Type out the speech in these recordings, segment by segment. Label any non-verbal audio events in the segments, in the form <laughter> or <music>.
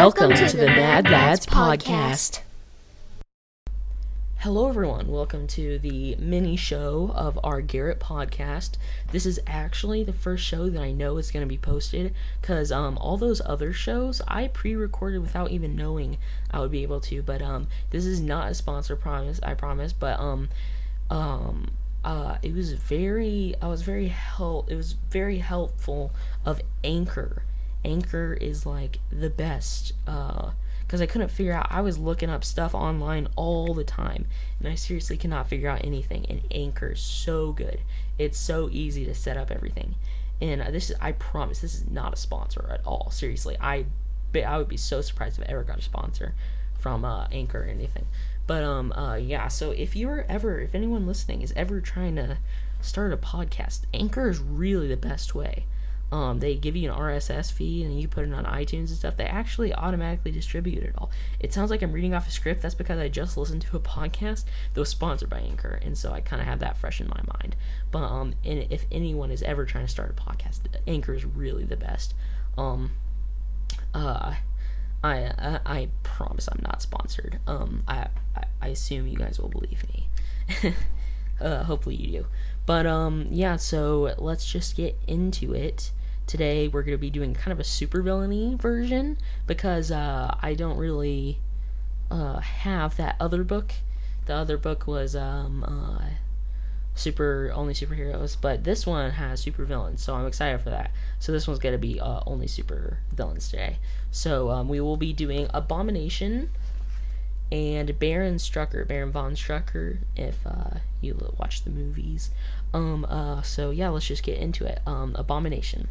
Welcome to the Mad Lads Podcast. Hello, everyone. Welcome to the mini show of our Garrett podcast. This is actually the first show that I know is going to be posted because um, all those other shows I pre-recorded without even knowing I would be able to. But um, this is not a sponsor promise, I promise. But um, um, uh, it was very, I was very help. It was very helpful of Anchor. Anchor is like the best. Uh, because I couldn't figure out. I was looking up stuff online all the time, and I seriously cannot figure out anything. And Anchor is so good. It's so easy to set up everything. And this is, I promise, this is not a sponsor at all. Seriously, I, I would be so surprised if I ever got a sponsor from uh, Anchor or anything. But um, uh, yeah. So if you're ever, if anyone listening is ever trying to start a podcast, Anchor is really the best way. Um, they give you an RSS feed and you put it on iTunes and stuff. They actually automatically distribute it all. It sounds like I'm reading off a script. That's because I just listened to a <laughs> podcast that was sponsored by Anchor, and so I kind of have that fresh in my mind. But um, and if anyone is ever trying to start a podcast, Anchor is really the best. Um, uh, I I, I promise I'm not sponsored. Um, I, I I assume you guys will believe me. <laughs> uh, hopefully you do. But um, yeah. So let's just get into it today we're going to be doing kind of a super villainy version because uh, I don't really uh, have that other book. The other book was um, uh, super only superheroes, but this one has super villains, so I'm excited for that. So this one's going to be uh, only super villains today. So um, we will be doing Abomination and Baron Strucker, Baron von Strucker, if uh, you watch the movies. Um, uh, so yeah, let's just get into it. Um, Abomination.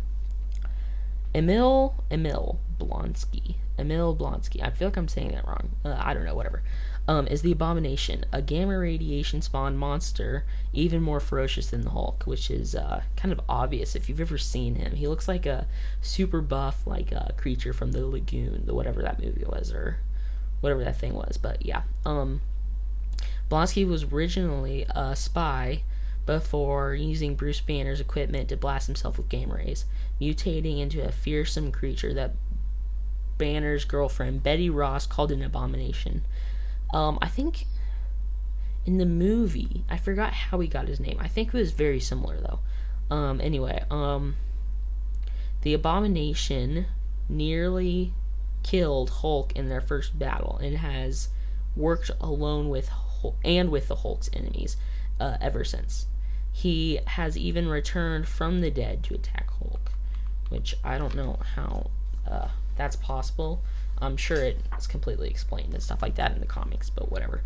Emil Emil Blonsky. Emil Blonsky. I feel like I'm saying that wrong. Uh, I don't know. Whatever. Um, is the Abomination a gamma radiation spawned monster, even more ferocious than the Hulk, which is uh, kind of obvious if you've ever seen him. He looks like a super buff, like a uh, creature from the Lagoon, the whatever that movie was, or whatever that thing was. But yeah, um, Blonsky was originally a spy before using Bruce Banner's equipment to blast himself with gamma rays, mutating into a fearsome creature that Banner's girlfriend Betty Ross called an abomination. Um, I think in the movie, I forgot how he got his name. I think it was very similar though. Um, anyway, um, the abomination nearly killed Hulk in their first battle and has worked alone with Hulk and with the Hulk's enemies uh, ever since. He has even returned from the dead to attack Hulk, which I don't know how uh, that's possible. I'm sure it's completely explained and stuff like that in the comics, but whatever.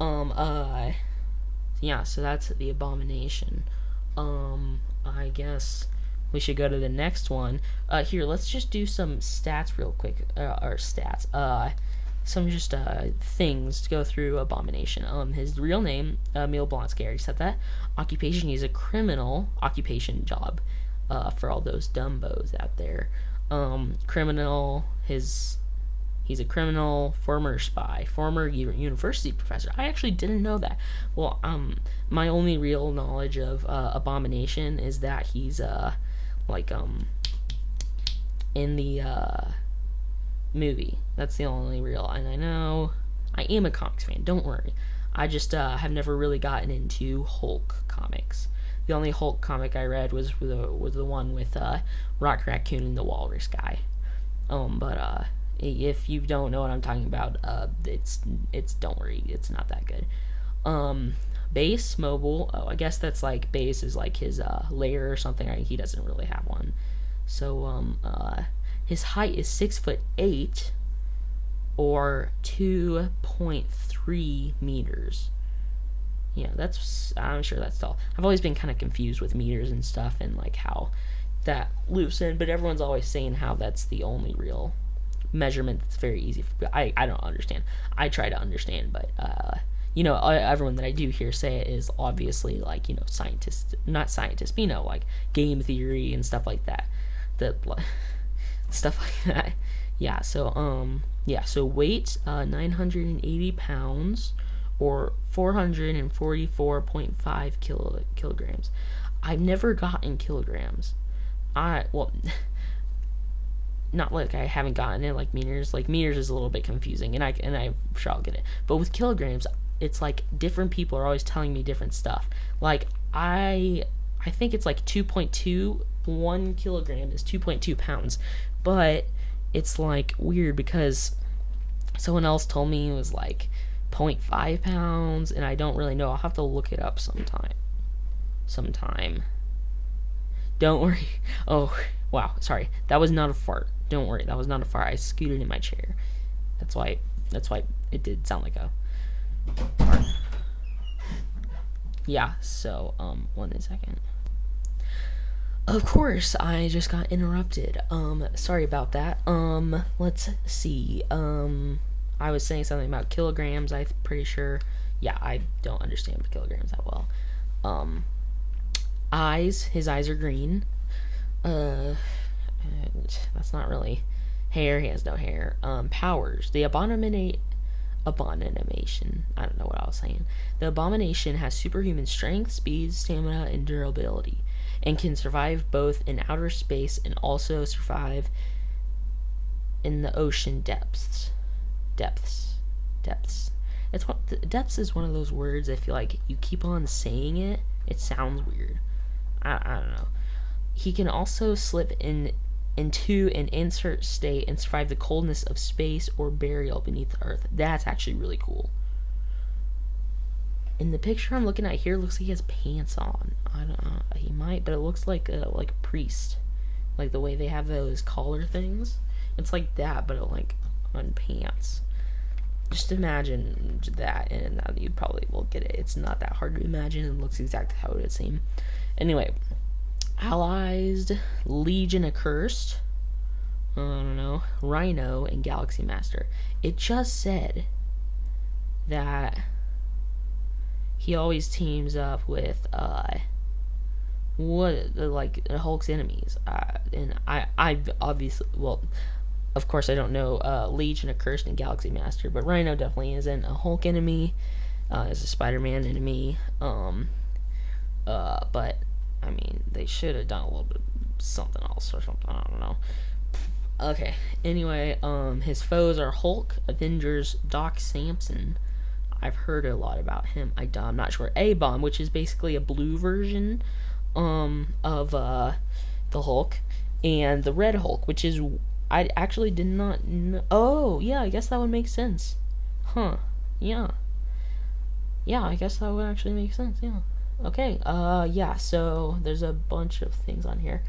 Um, uh, yeah, so that's the abomination. Um, I guess we should go to the next one. Uh, here, let's just do some stats real quick. Uh, or stats. Uh, some just uh, things to go through Abomination. Um, his real name, Emil Blonsky, I already said that. Occupation, he's a criminal. Occupation job, uh, for all those dumbos out there. Um, criminal, his, he's a criminal, former spy, former university professor. I actually didn't know that. Well, um, my only real knowledge of uh, Abomination is that he's, uh, like, um, in the, uh, movie. That's the only real. And I know I am a comics fan. Don't worry. I just uh, have never really gotten into Hulk comics. The only Hulk comic I read was the was the one with uh, Rock Raccoon and the Walrus guy. Um, but uh, if you don't know what I'm talking about, uh, it's it's don't worry, it's not that good. Um, base mobile. Oh, I guess that's like base is like his uh, layer or something. He doesn't really have one. So um, uh, his height is six foot eight, or two point three meters. Yeah, that's I'm sure that's tall. I've always been kind of confused with meters and stuff, and like how that loops in, but everyone's always saying how that's the only real measurement that's very easy. For, I I don't understand. I try to understand, but uh, you know, everyone that I do hear say it is obviously like you know scientists, not scientists, but you know like game theory and stuff like that. That <laughs> stuff like that. Yeah, so um yeah, so weight uh 980 pounds or 444.5 kilo, kilograms. I've never gotten kilograms. I well <laughs> not like I haven't gotten it like meters. Like meters is a little bit confusing, and I and I'm sure I'll get it. But with kilograms, it's like different people are always telling me different stuff. Like I I think it's like 2.2 one kilogram is 2.2 pounds, but it's like weird because someone else told me it was like 0.5 pounds, and I don't really know. I'll have to look it up sometime. Sometime. Don't worry. <laughs> Oh, wow. Sorry. That was not a fart. Don't worry. That was not a fart. I scooted in my chair. That's why. That's why it did sound like a fart. Yeah. So, um, one second. Of course, I just got interrupted. Um, sorry about that. Um, let's see. Um, I was saying something about kilograms. I'm pretty sure. Yeah, I don't understand kilograms that well. Um, eyes. His eyes are green. Uh, that's not really hair. He has no hair. Um, powers. The abominate abomination. I don't know what I was saying. The abomination has superhuman strength, speed, stamina, and durability, and can survive both in outer space and also survive in the ocean depths. Depths. Depths. It's what depths is one of those words I feel like you keep on saying it, it sounds weird. I, I don't know. He can also slip in into an insert state and survive the coldness of space or burial beneath the earth. That's actually really cool. In the picture I'm looking at here, looks like he has pants on. I don't know. He might, but it looks like a like a priest, like the way they have those collar things. It's like that, but it, like on pants. Just imagine that, and you probably will get it. It's not that hard to imagine. It looks exactly how it would seem. Anyway, Allies, Legion Accursed, I don't know, Rhino, and Galaxy Master. It just said that he always teams up with uh what like Hulk's enemies. Uh, and I I obviously well of course I don't know uh, Legion Accursed and Galaxy Master, but Rhino definitely isn't a Hulk enemy. Uh, is a Spider-Man enemy. Um, uh, but I mean, they should have done a little bit something else or something. I don't know. Okay. Anyway, um, his foes are Hulk, Avengers, Doc Samson. I've heard a lot about him. I, I'm not sure. A Bomb, which is basically a blue version, um, of uh, the Hulk, and the Red Hulk, which is I actually did not know. Oh, yeah. I guess that would make sense. Huh. Yeah. Yeah, I guess that would actually make sense. Yeah. Okay, uh, yeah, so there's a bunch of things on here.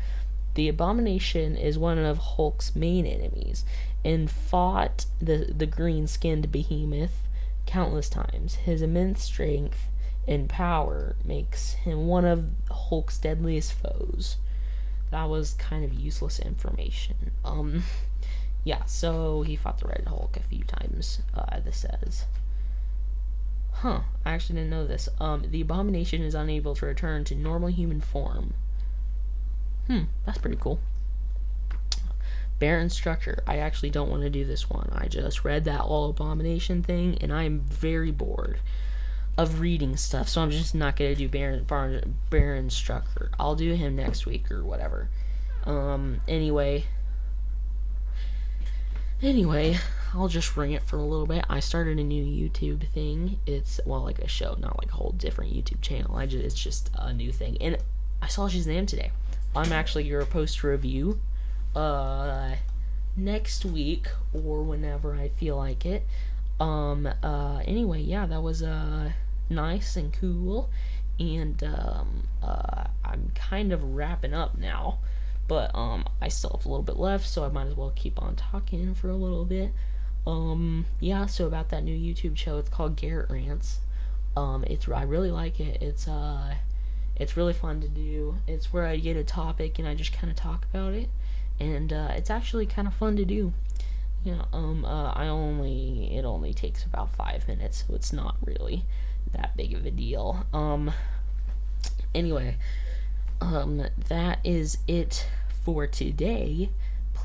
The Abomination is one of Hulk's main enemies and fought the, the green skinned behemoth countless times. His immense strength and power makes him one of Hulk's deadliest foes. That was kind of useless information. Um, yeah, so he fought the Red Hulk a few times, uh, this says. Huh, I actually didn't know this. Um, the abomination is unable to return to normal human form. Hmm, that's pretty cool. Baron Strucker. I actually don't want to do this one. I just read that all abomination thing, and I'm very bored of reading stuff, so I'm just not gonna do Baron Baron, Baron Strucker. I'll do him next week or whatever. Um. Anyway. Anyway, I'll just ring it for a little bit. I started a new YouTube thing. It's well like a show, not like a whole different YouTube channel. I just it's just a new thing. And I saw Shazam today. I'm actually gonna post review uh next week or whenever I feel like it. Um uh anyway, yeah, that was uh nice and cool. And um uh I'm kind of wrapping up now. But um I still have a little bit left, so I might as well keep on talking for a little bit. Um, yeah, so about that new YouTube show, it's called Garrett Rants. Um, it's I really like it. It's uh, it's really fun to do. It's where I get a topic and I just kind of talk about it, and uh, it's actually kind of fun to do. Yeah, um, uh, I only it only takes about five minutes, so it's not really that big of a deal. Um, anyway, um, that is it for today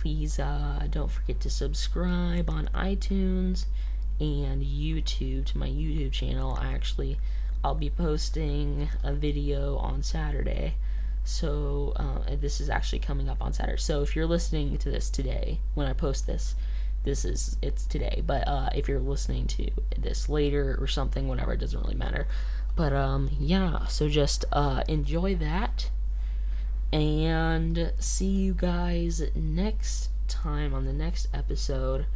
please uh, don't forget to subscribe on iTunes and YouTube to my YouTube channel. Actually I'll be posting a video on Saturday. So uh, this is actually coming up on Saturday. So if you're listening to this today, when I post this, this is it's today. But uh, if you're listening to this later or something, whatever, it doesn't really matter. But um, yeah. So just uh, enjoy that, and see you guys next time on the next episode.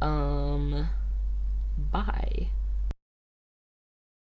Um, bye.